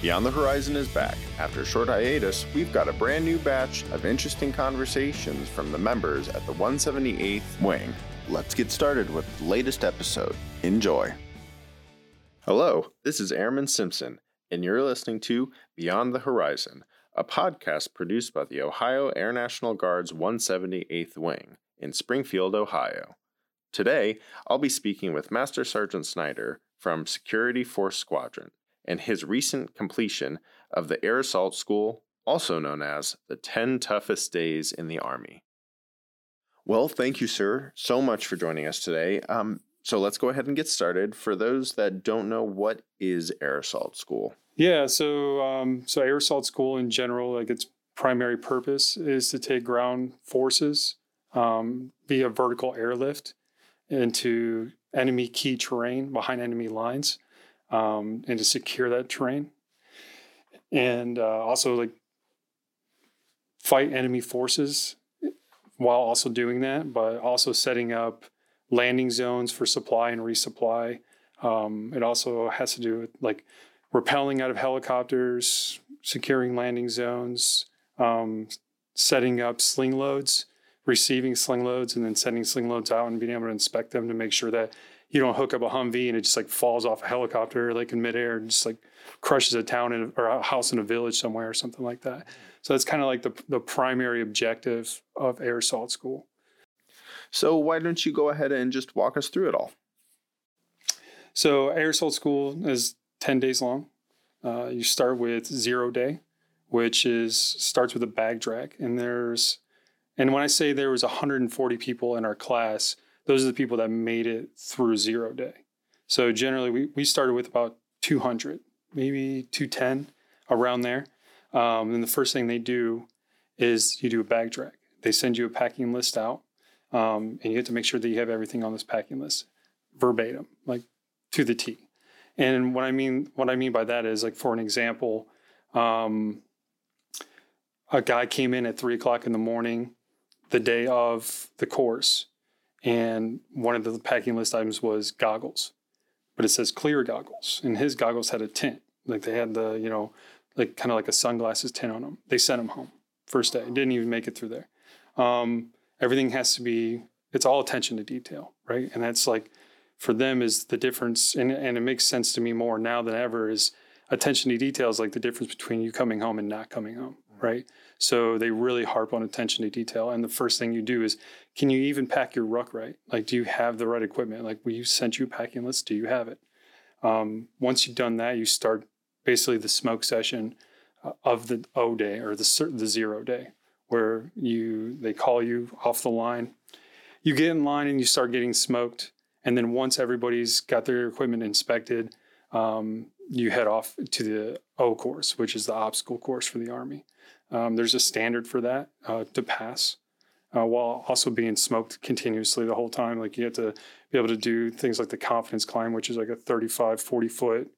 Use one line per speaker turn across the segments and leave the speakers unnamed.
Beyond the Horizon is back. After a short hiatus, we've got a brand new batch of interesting conversations from the members at the 178th Wing. Let's get started with the latest episode. Enjoy. Hello, this is Airman Simpson, and you're listening to Beyond the Horizon, a podcast produced by the Ohio Air National Guard's 178th Wing in Springfield, Ohio. Today, I'll be speaking with Master Sergeant Snyder from Security Force Squadron and his recent completion of the Air Assault School, also known as the 10 Toughest Days in the Army. Well, thank you, sir, so much for joining us today. Um, so let's go ahead and get started. For those that don't know, what is Air Assault School?
Yeah, so um, so Air Assault School in general, like its primary purpose is to take ground forces um, via vertical airlift into enemy key terrain behind enemy lines um, and to secure that terrain. And uh, also, like, fight enemy forces while also doing that, but also setting up landing zones for supply and resupply. Um, it also has to do with like rappelling out of helicopters, securing landing zones, um, setting up sling loads receiving sling loads and then sending sling loads out and being able to inspect them to make sure that you don't hook up a Humvee and it just like falls off a helicopter like in midair and just like crushes a town in, or a house in a village somewhere or something like that. So that's kind of like the the primary objective of air assault school.
So why don't you go ahead and just walk us through it all?
So air assault school is ten days long. Uh, you start with zero day, which is starts with a bag drag, and there's and when I say there was 140 people in our class, those are the people that made it through zero day. So generally, we, we started with about 200, maybe 210, around there. Um, and the first thing they do is you do a bag drag. They send you a packing list out, um, and you have to make sure that you have everything on this packing list verbatim, like to the T. And what I mean, what I mean by that is, like for an example, um, a guy came in at three o'clock in the morning the day of the course, and one of the packing list items was goggles, but it says clear goggles, and his goggles had a tint, like they had the you know, like kind of like a sunglasses tint on them. They sent him home first day, didn't even make it through there. Um, everything has to be it's all attention to detail, right? And that's like for them is the difference, and and it makes sense to me more now than ever is attention to detail is like the difference between you coming home and not coming home, right? So they really harp on attention to detail. And the first thing you do is, can you even pack your ruck right? Like, do you have the right equipment? Like, we sent you a packing list. Do you have it? Um, once you've done that, you start basically the smoke session uh, of the O day or the the zero day, where you they call you off the line. You get in line and you start getting smoked. And then once everybody's got their equipment inspected, um, you head off to the O course, which is the obstacle course for the Army. Um, there's a standard for that uh, to pass uh, while also being smoked continuously the whole time. Like you have to be able to do things like the confidence climb, which is like a 35, 40 foot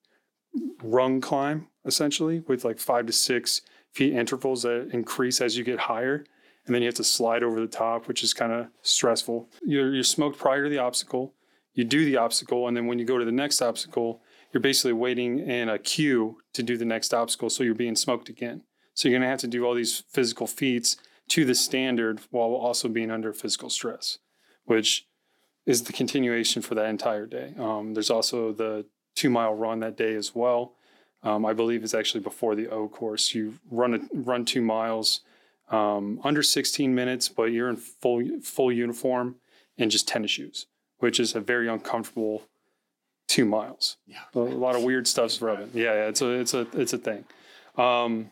rung climb, essentially, with like five to six feet intervals that increase as you get higher. And then you have to slide over the top, which is kind of stressful. You're, you're smoked prior to the obstacle. You do the obstacle. And then when you go to the next obstacle, you're basically waiting in a queue to do the next obstacle. So you're being smoked again. So you're going to have to do all these physical feats to the standard while also being under physical stress, which is the continuation for that entire day. Um, there's also the two mile run that day as well. Um, I believe it's actually before the O course. You run a, run two miles um, under 16 minutes, but you're in full full uniform and just tennis shoes, which is a very uncomfortable two miles. Yeah, a, a lot of weird stuff's rubbing. Yeah, yeah, it's a it's a it's a thing. Um,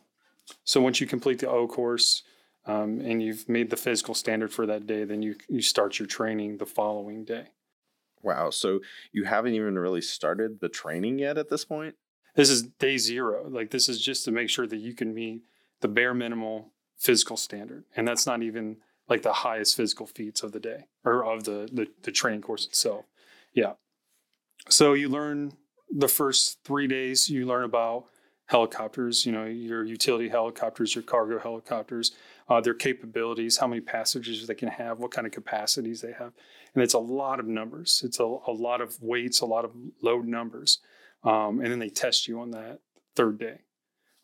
so once you complete the O course um, and you've made the physical standard for that day, then you you start your training the following day.
Wow. So you haven't even really started the training yet at this point?
This is day zero. Like this is just to make sure that you can meet the bare minimal physical standard. And that's not even like the highest physical feats of the day or of the, the, the training course itself. Yeah. So you learn the first three days, you learn about helicopters, you know, your utility helicopters, your cargo helicopters, uh, their capabilities, how many passengers they can have, what kind of capacities they have. And it's a lot of numbers. It's a, a lot of weights, a lot of load numbers. Um, and then they test you on that third day.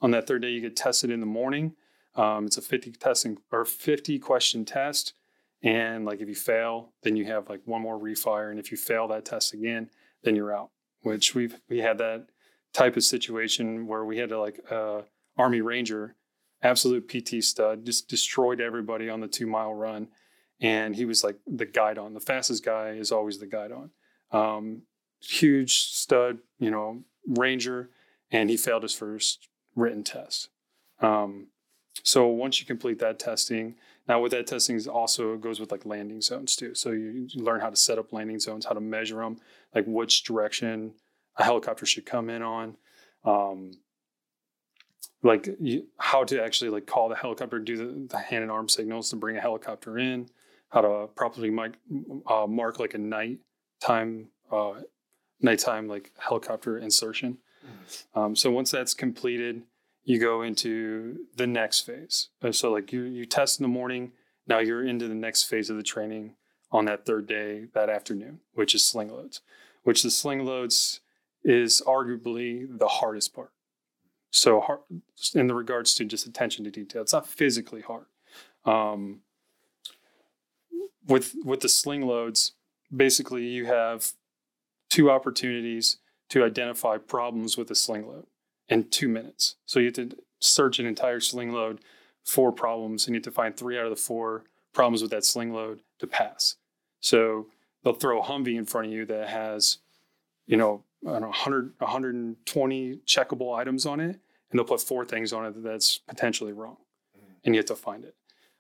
On that third day, you get tested in the morning. Um, it's a 50 testing or 50 question test. And like if you fail, then you have like one more refire. And if you fail that test again, then you're out. Which we've we had that type of situation where we had to like uh, Army Ranger, absolute PT stud, just destroyed everybody on the two mile run. And he was like the guidon. The fastest guy is always the guidon. Um, huge stud, you know, Ranger, and he failed his first written test. Um, so once you complete that testing, now with that testing is also goes with like landing zones too. So you learn how to set up landing zones, how to measure them, like which direction a helicopter should come in on, um, like you, how to actually like call the helicopter, do the, the, hand and arm signals to bring a helicopter in, how to properly mark, uh, mark like a night time, uh, nighttime like helicopter insertion. Mm-hmm. Um, so once that's completed, you go into the next phase. Uh, so like you you test in the morning, now you're into the next phase of the training on that third day that afternoon, which is sling loads. Which the sling loads is arguably the hardest part. So hard in the regards to just attention to detail, it's not physically hard. Um, with with the sling loads, basically you have two opportunities to identify problems with a sling load in two minutes. So you have to search an entire sling load for problems and you have to find three out of the four problems with that sling load to pass. So they'll throw a Humvee in front of you that has, you know, I don't know, 100, 120 checkable items on it, and they'll put four things on it that's potentially wrong, mm-hmm. and you have to find it.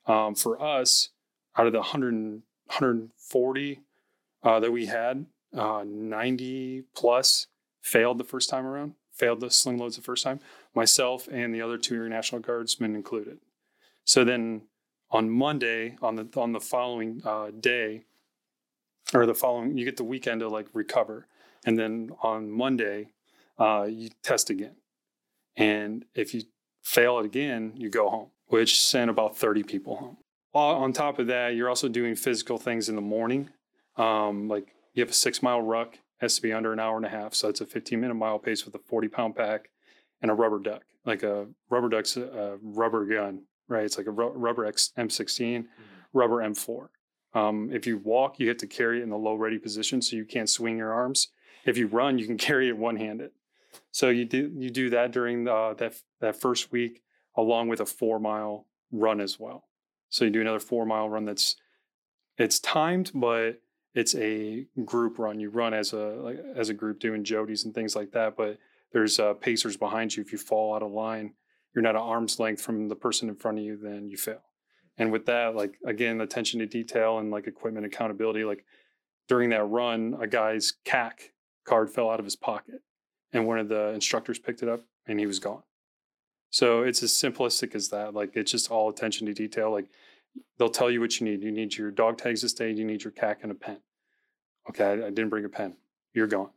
Um, for us, out of the 100, 140 uh, that we had, uh, 90 plus failed the first time around failed the sling loads the first time, myself and the other two Air National guardsmen included. So then on Monday, on the on the following uh, day, or the following, you get the weekend to like recover, and then on Monday, uh, you test again, and if you fail it again, you go home, which sent about thirty people home. On top of that, you're also doing physical things in the morning, um, like you have a six mile ruck has to be under an hour and a half. So it's a 15 minute mile pace with a 40 pound pack and a rubber duck. Like a rubber duck's a rubber gun, right? It's like a rubber X, M16, mm-hmm. rubber M4. Um, if you walk, you have to carry it in the low ready position so you can't swing your arms. If you run, you can carry it one handed. So you do you do that during the, that that first week, along with a four mile run as well. So you do another four mile run that's it's timed, but it's a group run. You run as a like, as a group doing jodies and things like that. But there's uh, pacers behind you. If you fall out of line, you're not at arm's length from the person in front of you, then you fail. And with that, like again, attention to detail and like equipment accountability. Like during that run, a guy's CAC card fell out of his pocket, and one of the instructors picked it up, and he was gone. So it's as simplistic as that. Like it's just all attention to detail. Like they'll tell you what you need. You need your dog tags to stay. You need your CAC and a pen. Okay, I, I didn't bring a pen. You're gone.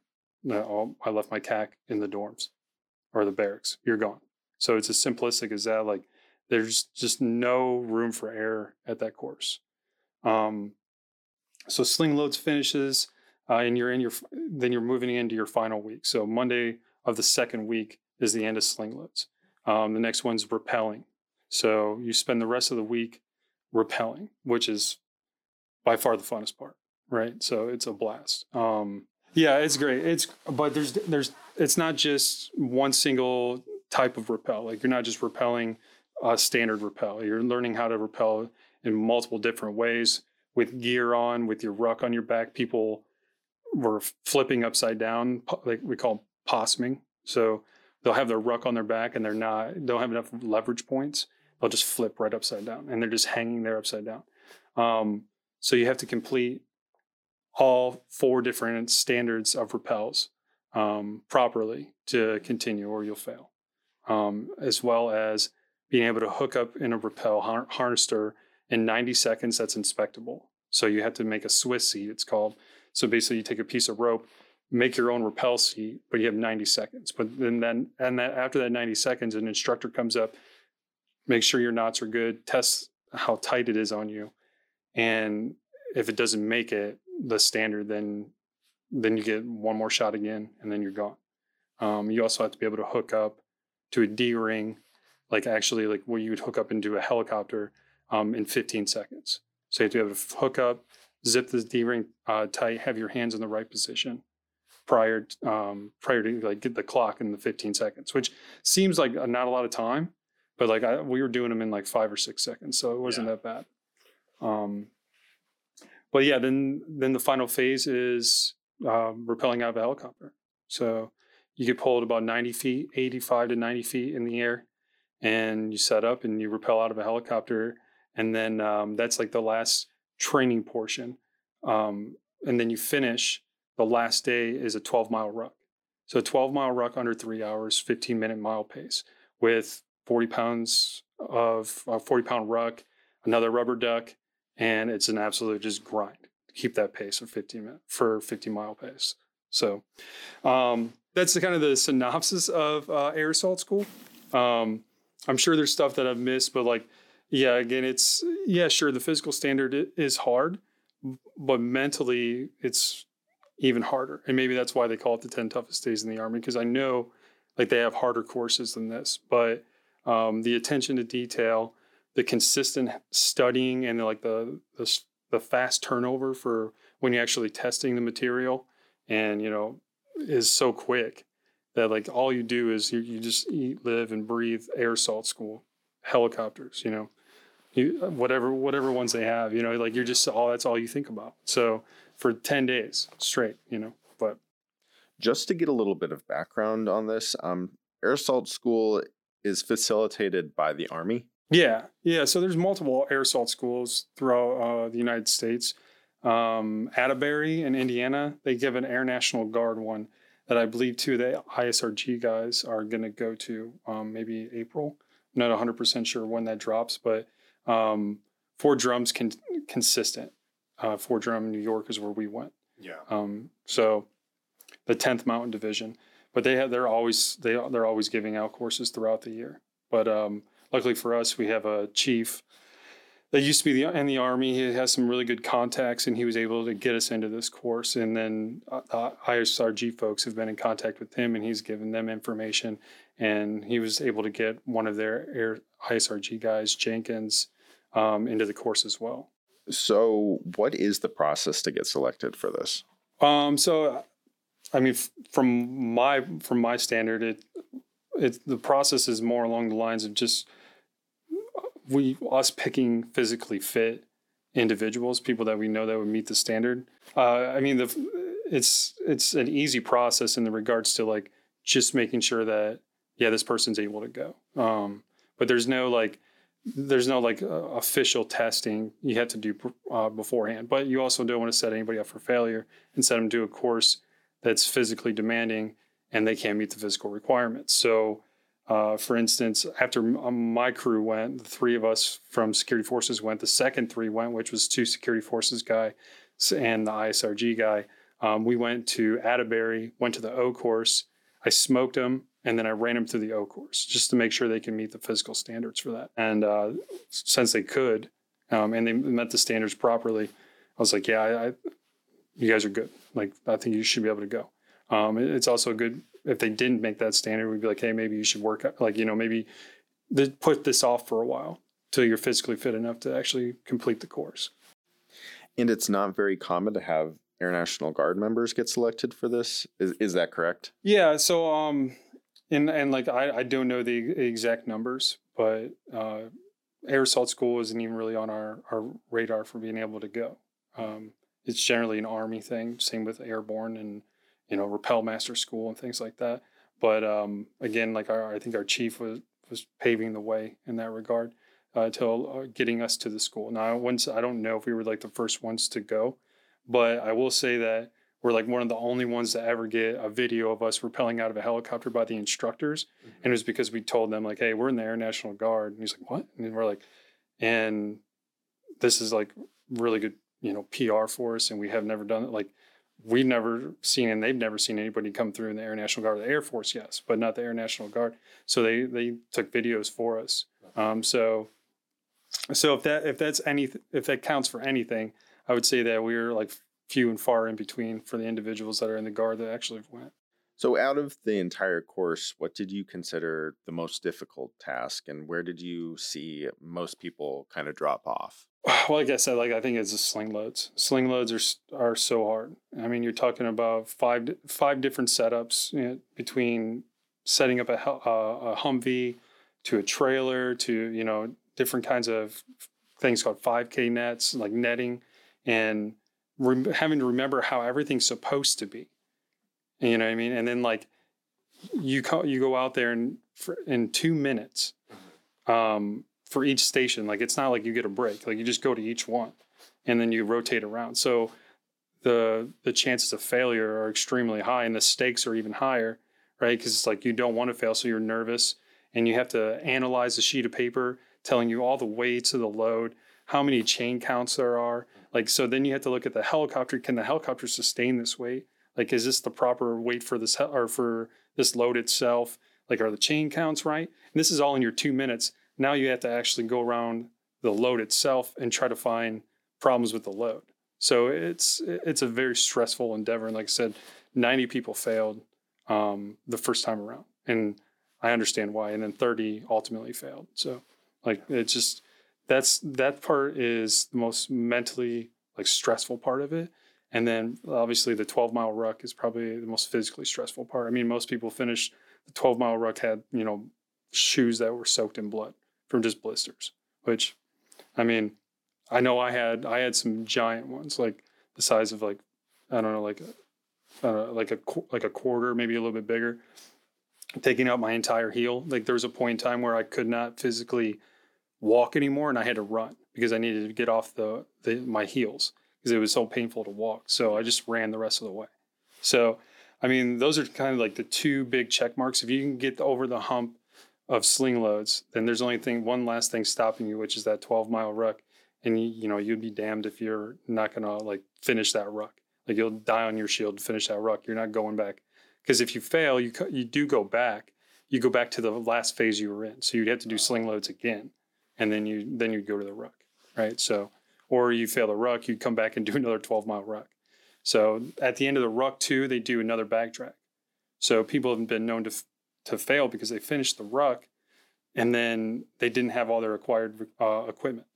No, I left my CAC in the dorms or the barracks. You're gone. So it's as simplistic as that. Like there's just no room for error at that course. Um, so sling loads finishes, uh, and you're in your then you're moving into your final week. So Monday of the second week is the end of sling loads. Um, the next one's rappelling. So you spend the rest of the week rappelling, which is by far the funnest part right? So it's a blast. Um, yeah, it's great. It's but there's there's it's not just one single type of rappel. Like you're not just rappelling a standard rappel. You're learning how to rappel in multiple different ways with gear on, with your ruck on your back. People were flipping upside down, like we call possuming. So they'll have their ruck on their back and they're not don't have enough leverage points. They'll just flip right upside down and they're just hanging there upside down. Um, so you have to complete all four different standards of rappels um, properly to continue, or you'll fail. Um, as well as being able to hook up in a rappel har- in 90 seconds that's inspectable. So you have to make a Swiss seat, it's called. So basically, you take a piece of rope, make your own rappel seat, but you have 90 seconds. But then, then and that after that 90 seconds, an instructor comes up, make sure your knots are good, tests how tight it is on you, and if it doesn't make it, the standard, then then you get one more shot again, and then you're gone. Um, you also have to be able to hook up to a D ring, like actually like where you would hook up into a helicopter um, in 15 seconds. So you have to be able to hook up, zip the D ring uh, tight, have your hands in the right position prior um, prior to like get the clock in the 15 seconds, which seems like not a lot of time, but like I, we were doing them in like five or six seconds, so it wasn't
Yeah.
that bad. Um, but yeah, then then the final phase is um, rappelling out of a helicopter. So you get pulled about 90 feet, 85 to 90 feet in the air, and you set up and you rappel out of a helicopter, and then um, that's like the last training portion, um, and then you finish. The last day is a 12 mile ruck. So a 12 mile ruck under three hours, 15 minute mile pace with 40 pounds of uh, 40 pound ruck, another rubber duck, and it's an absolute just grind. Keep that pace of 15 minute for 50 mile pace. So um, that's the kind of the synopsis of uh, air assault school. Um, I'm sure there's stuff that I've missed, but like, yeah, again, it's yeah, sure, the physical standard is hard, but mentally it's even harder. And maybe that's why they call it the 10 toughest days in the army because I know like they have harder courses than this, but um, the attention to detail, the consistent studying, and like the, the the fast turnover for when you're actually testing the material, and you know, is so quick that like all you do is you, you just eat, live, and breathe air assault school, helicopters, you know, you whatever whatever ones they have, you know, like you're just all that's all you think about. So for ten days straight, you know, but
Just to get a little bit of background on this, um, Air Assault School is facilitated by the Army.
Yeah, yeah. So there's multiple air assault schools throughout uh, the United States. Um, Atterbury in Indiana, they give an Air National Guard one that I believe two of the ISRG guys are going to go to um, maybe April. I'm not 100% sure when that drops, but um, Fort Drum's con- consistent. Uh, Fort Drum, New York is where we went.
Yeah.
Um, so the 10th Mountain Division, but they have they're always they they're always giving out courses throughout the year. But um, luckily for us, we have a chief that used to be the, in the army. He has some really good contacts, and he was able to get us into this course. And then uh, the ISRG folks have been in contact with him, and he's given them information. And he was able to get one of their air ISRG guys, Jenkins, um, into the course as well.
So, what is the process to get selected for this?
Um, so, I mean, f- from my from my standard, it it the process is more along the lines of just we us picking physically fit individuals, people that we know that would meet the standard. Uh, I mean, the it's it's an easy process in the regards to like just making sure that yeah, this person's able to go. Um, but there's no like there's no like uh, official testing you have to do uh, beforehand. But you also don't want to set anybody up for failure and set them to a course that's physically demanding and they can't meet the physical requirements. So, uh, for instance, after m- my crew went, the three of us from security forces went. The second three went, which was two security forces guy and the ISRG guy. Um, we went to Atterbury, went to the O course. I smoked them, and then I ran them through the O course just to make sure they can meet the physical standards for that. And uh, since they could, um, and they met the standards properly, I was like, yeah, I, I, you guys are good. Like, I think you should be able to go. Um, it- it's also good if they didn't make that standard, we'd be like, hey, maybe you should work, out- like, you know, maybe put this off for a while till you're physically fit enough to actually complete the course.
And it's not very common to have Air National Guard members get selected for this. Is, is that correct?
Yeah. So, um, and and like I, I don't know the exact numbers, but uh, air assault school isn't even really on our our radar for being able to go. Um, it's generally an army thing. Same with airborne and you know rappel master school and things like that. But um, again, like our, I think our chief was was paving the way in that regard uh, to uh, getting us to the school. Now, once I don't know if we were like the first ones to go, but I will say that we're like one of the only ones to ever get a video of us rappelling out of a helicopter by the instructors. And it was because we told them, like, hey, we're in the Air National Guard. And he's like, what? And we're like, and this is like really good, you know, PR for us. And we have never done it. Like, we've never seen, and they've never seen anybody come through in the Air National Guard, the Air Force, yes, but not the Air National Guard. So they, they took videos for us. Um, so, so if that, if that's any, if that counts for anything, I would say that we're like few and far in between for the individuals that are in the guard that actually went.
So, out of the entire course, what did you consider the most difficult task, and where did you see most people kind of drop off?
Well, like I said, like I think it's the sling loads. Sling loads are are so hard. I mean, you're talking about five five different setups you know, between setting up a, uh, a Humvee to a trailer to you know different kinds of things called 5K nets, like netting, and having to remember how everything's supposed to be. You know what I mean? And then like you co- you go out there and for, in two minutes um, for each station. Like it's not like you get a break. Like you just go to each one, and then you rotate around. So the the chances of failure are extremely high, and the stakes are even higher, right? Because it's like you don't want to fail, so you're nervous, and you have to analyze a sheet of paper telling you all the weights of the load, how many chain counts there are. Like so, then you have to look at the helicopter. Can the helicopter sustain this weight? Like, is this the proper weight for this or for this load itself? Like, are the chain counts right? And this is all in your two minutes. Now you have to actually go around the load itself and try to find problems with the load. So it's it's a very stressful endeavor. And like I said, 90 people failed um, the first time around, and I understand why. And then 30 ultimately failed. So like it's just that's that part is the most mentally like stressful part of it and then obviously the 12 mile ruck is probably the most physically stressful part. I mean, most people finish the 12 mile ruck had, you know, shoes that were soaked in blood from just blisters, which I mean, I know I had, I had some giant ones, like the size of like, I don't know, like, uh, like a, like a quarter, maybe a little bit bigger, taking out my entire heel. Like there was a point in time where I could not physically walk anymore and I had to run because I needed to get off the, the my heels because it was so painful to walk. So I just ran the rest of the way. So, I mean, those are kind of like the two big check marks. If you can get over the hump of sling loads, then there's only thing one last thing stopping you, which is that 12 mile ruck. And you, you know, you'd be damned if you're not gonna like finish that ruck. Like you'll die on your shield to finish that ruck. You're not going back because if you fail, you you do go back. You go back to the last phase you were in. So you'd have to do sling loads again, and then you then you'd go to the ruck, right? So or you fail the ruck, you come back and do another 12 mile ruck. So at the end of the ruck two, they do another drag. So people have been known to to fail because they finished the ruck and then they didn't have all their acquired uh, equipment.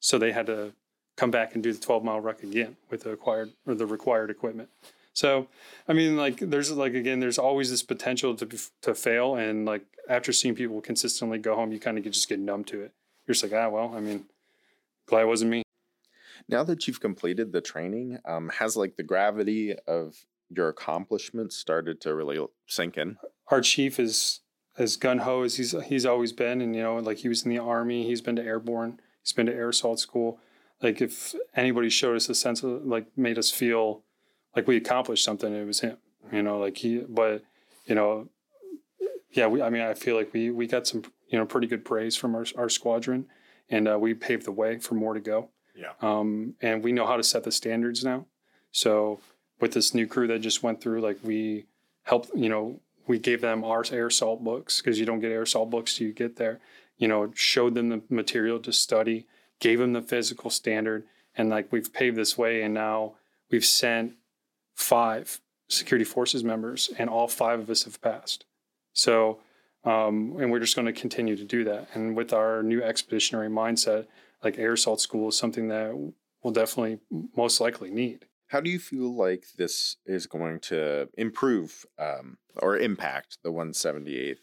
So they had to come back and do the 12 mile ruck again with the acquired or the required equipment. So, I mean, like, there's like again, there's always this potential to to fail, and like after seeing people consistently go home, you kind of just get numb to it. You're just like, ah, well, I mean, glad it wasn't me.
Now that you've completed the training, um, has like the gravity of your accomplishments started to really sink in?
Our chief is as gun ho as he's he's always been, and you know, like he was in the army, he's been to airborne, he's been to air assault school. Like if anybody showed us a sense of like made us feel like we accomplished something, it was him. You know, like he, but you know, yeah, we. I mean, I feel like we we got some you know pretty good praise from our our squadron, and uh, we paved the way for more to go.
Yeah.
Um, and we know how to set the standards now. So with this new crew that just went through, like we helped, you know, we gave them our air assault books because you don't get air assault books till you get there. You know, showed them the material to study, gave them the physical standard, and like we've paved this way. And now we've sent five security forces members, and all five of us have passed. So, um, and we're just going to continue to do that. And with our new expeditionary mindset, like air assault school is something that we'll definitely most likely need.
How do you feel like this is going to improve um, or impact the 178th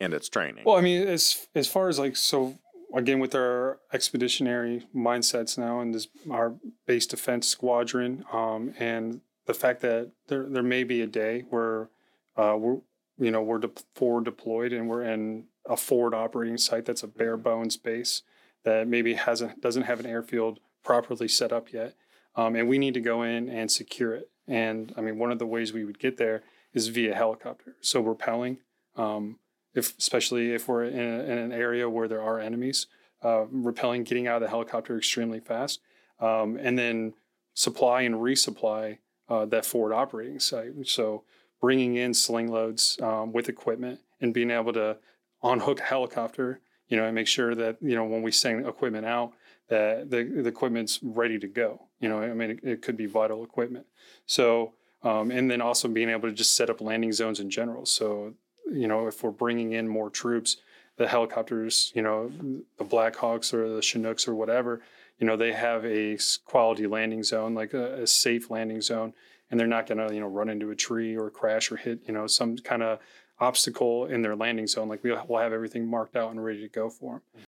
and its training?
Well, I mean, as as far as like so again with our expeditionary mindsets now and this our base defense squadron, um, and the fact that there there may be a day where uh, we're you know we're de- forward deployed and we're in a forward operating site that's a bare bones base that maybe hasn't doesn't have an airfield properly set up yet, um, and we need to go in and secure it. And I mean, one of the ways we would get there is via helicopter. So rappelling, um, if especially if we're in, a, in, an area where there are enemies, uh, rappelling, getting out of the helicopter extremely fast, um, and then supply and resupply uh, that forward operating site. So bringing in sling loads um, with equipment and being able to unhook a helicopter you know, and make sure that, you know, when we send equipment out, that the, the equipment's ready to go. You know, I mean, it, it could be vital equipment. So um, and then also being able to just set up landing zones in general. So, you know, if we're bringing in more troops, the helicopters, you know, the Black Hawks or the Chinooks or whatever, you know, they have a quality landing zone, like a, a safe landing zone, and they're not going to, you know, run into a tree or crash or hit, you know, some kind of obstacle in their landing zone. Like we'll, we'll have everything marked out and ready to go for them.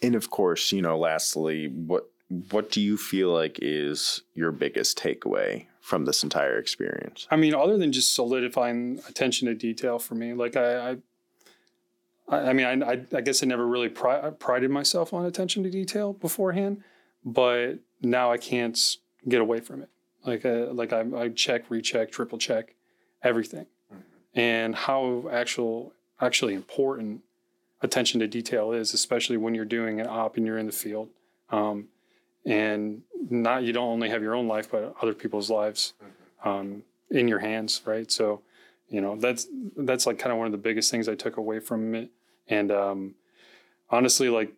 And of course, you know, lastly, what what do you feel like is your biggest takeaway from this entire experience?
I mean, other than just solidifying attention to detail for me, like I, I, I mean, I, I guess I never really pri- prided myself on attention to detail beforehand, but now I can't get away from it. Like, uh, like I, I check, recheck, triple check, everything, mm-hmm. and how actual, actually important attention to detail is, especially when you're doing an op and you're in the field. Um, and not you don't only have your own life, but other people's lives um, in your hands, right? So, you know, that's that's like kind of one of the biggest things I took away from it. And um, honestly, like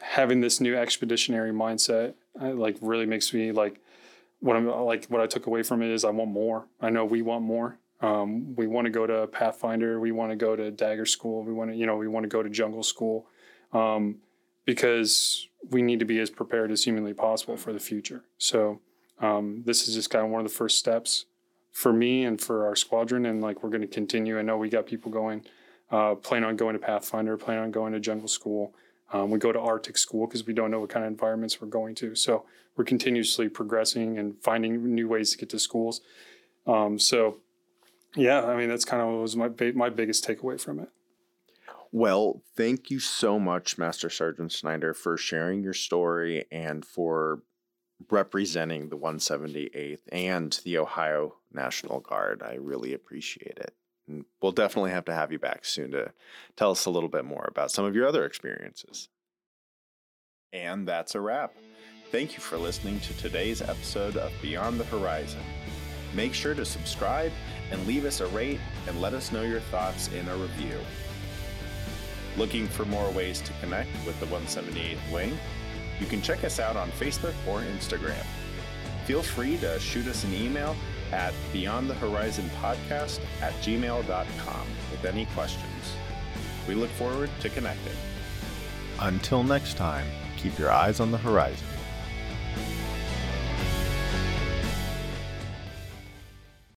having this new expeditionary mindset, I, like really makes me like what I'm like what I took away from it is I want more. I know we want more. Um, we want to go to Pathfinder. We want to go to Dagger School. We want to, you know, we want to go to Jungle School um, because we need to be as prepared as humanly possible for the future. So um, this is just kind of one of the first steps for me and for our squadron, and like we're going to continue. I know we got people going, uh, plan on going to Pathfinder, plan on going to Jungle School. Um, we go to Arctic School because we don't know what kind of environments we're going to. So we're continuously progressing and finding new ways to get to schools. Um, so yeah, I mean that's kind of was my my biggest takeaway from it.
Well, thank you so much, Master Sergeant Snyder, for sharing your story and for representing the 178th and the Ohio National Guard. I really appreciate it. We'll definitely have to have you back soon to tell us a little bit more about some of your other experiences. And that's a wrap. Thank you for listening to today's episode of Beyond the Horizon. Make sure to subscribe and leave us a rate and let us know your thoughts in a review. Looking for more ways to connect with the 178th Wing? You can check us out on Facebook or Instagram. Feel free to shoot us an email at beyondthehorizonpodcast at gmail.com with any questions. We look forward to connecting. Until next time, keep your eyes on the horizon.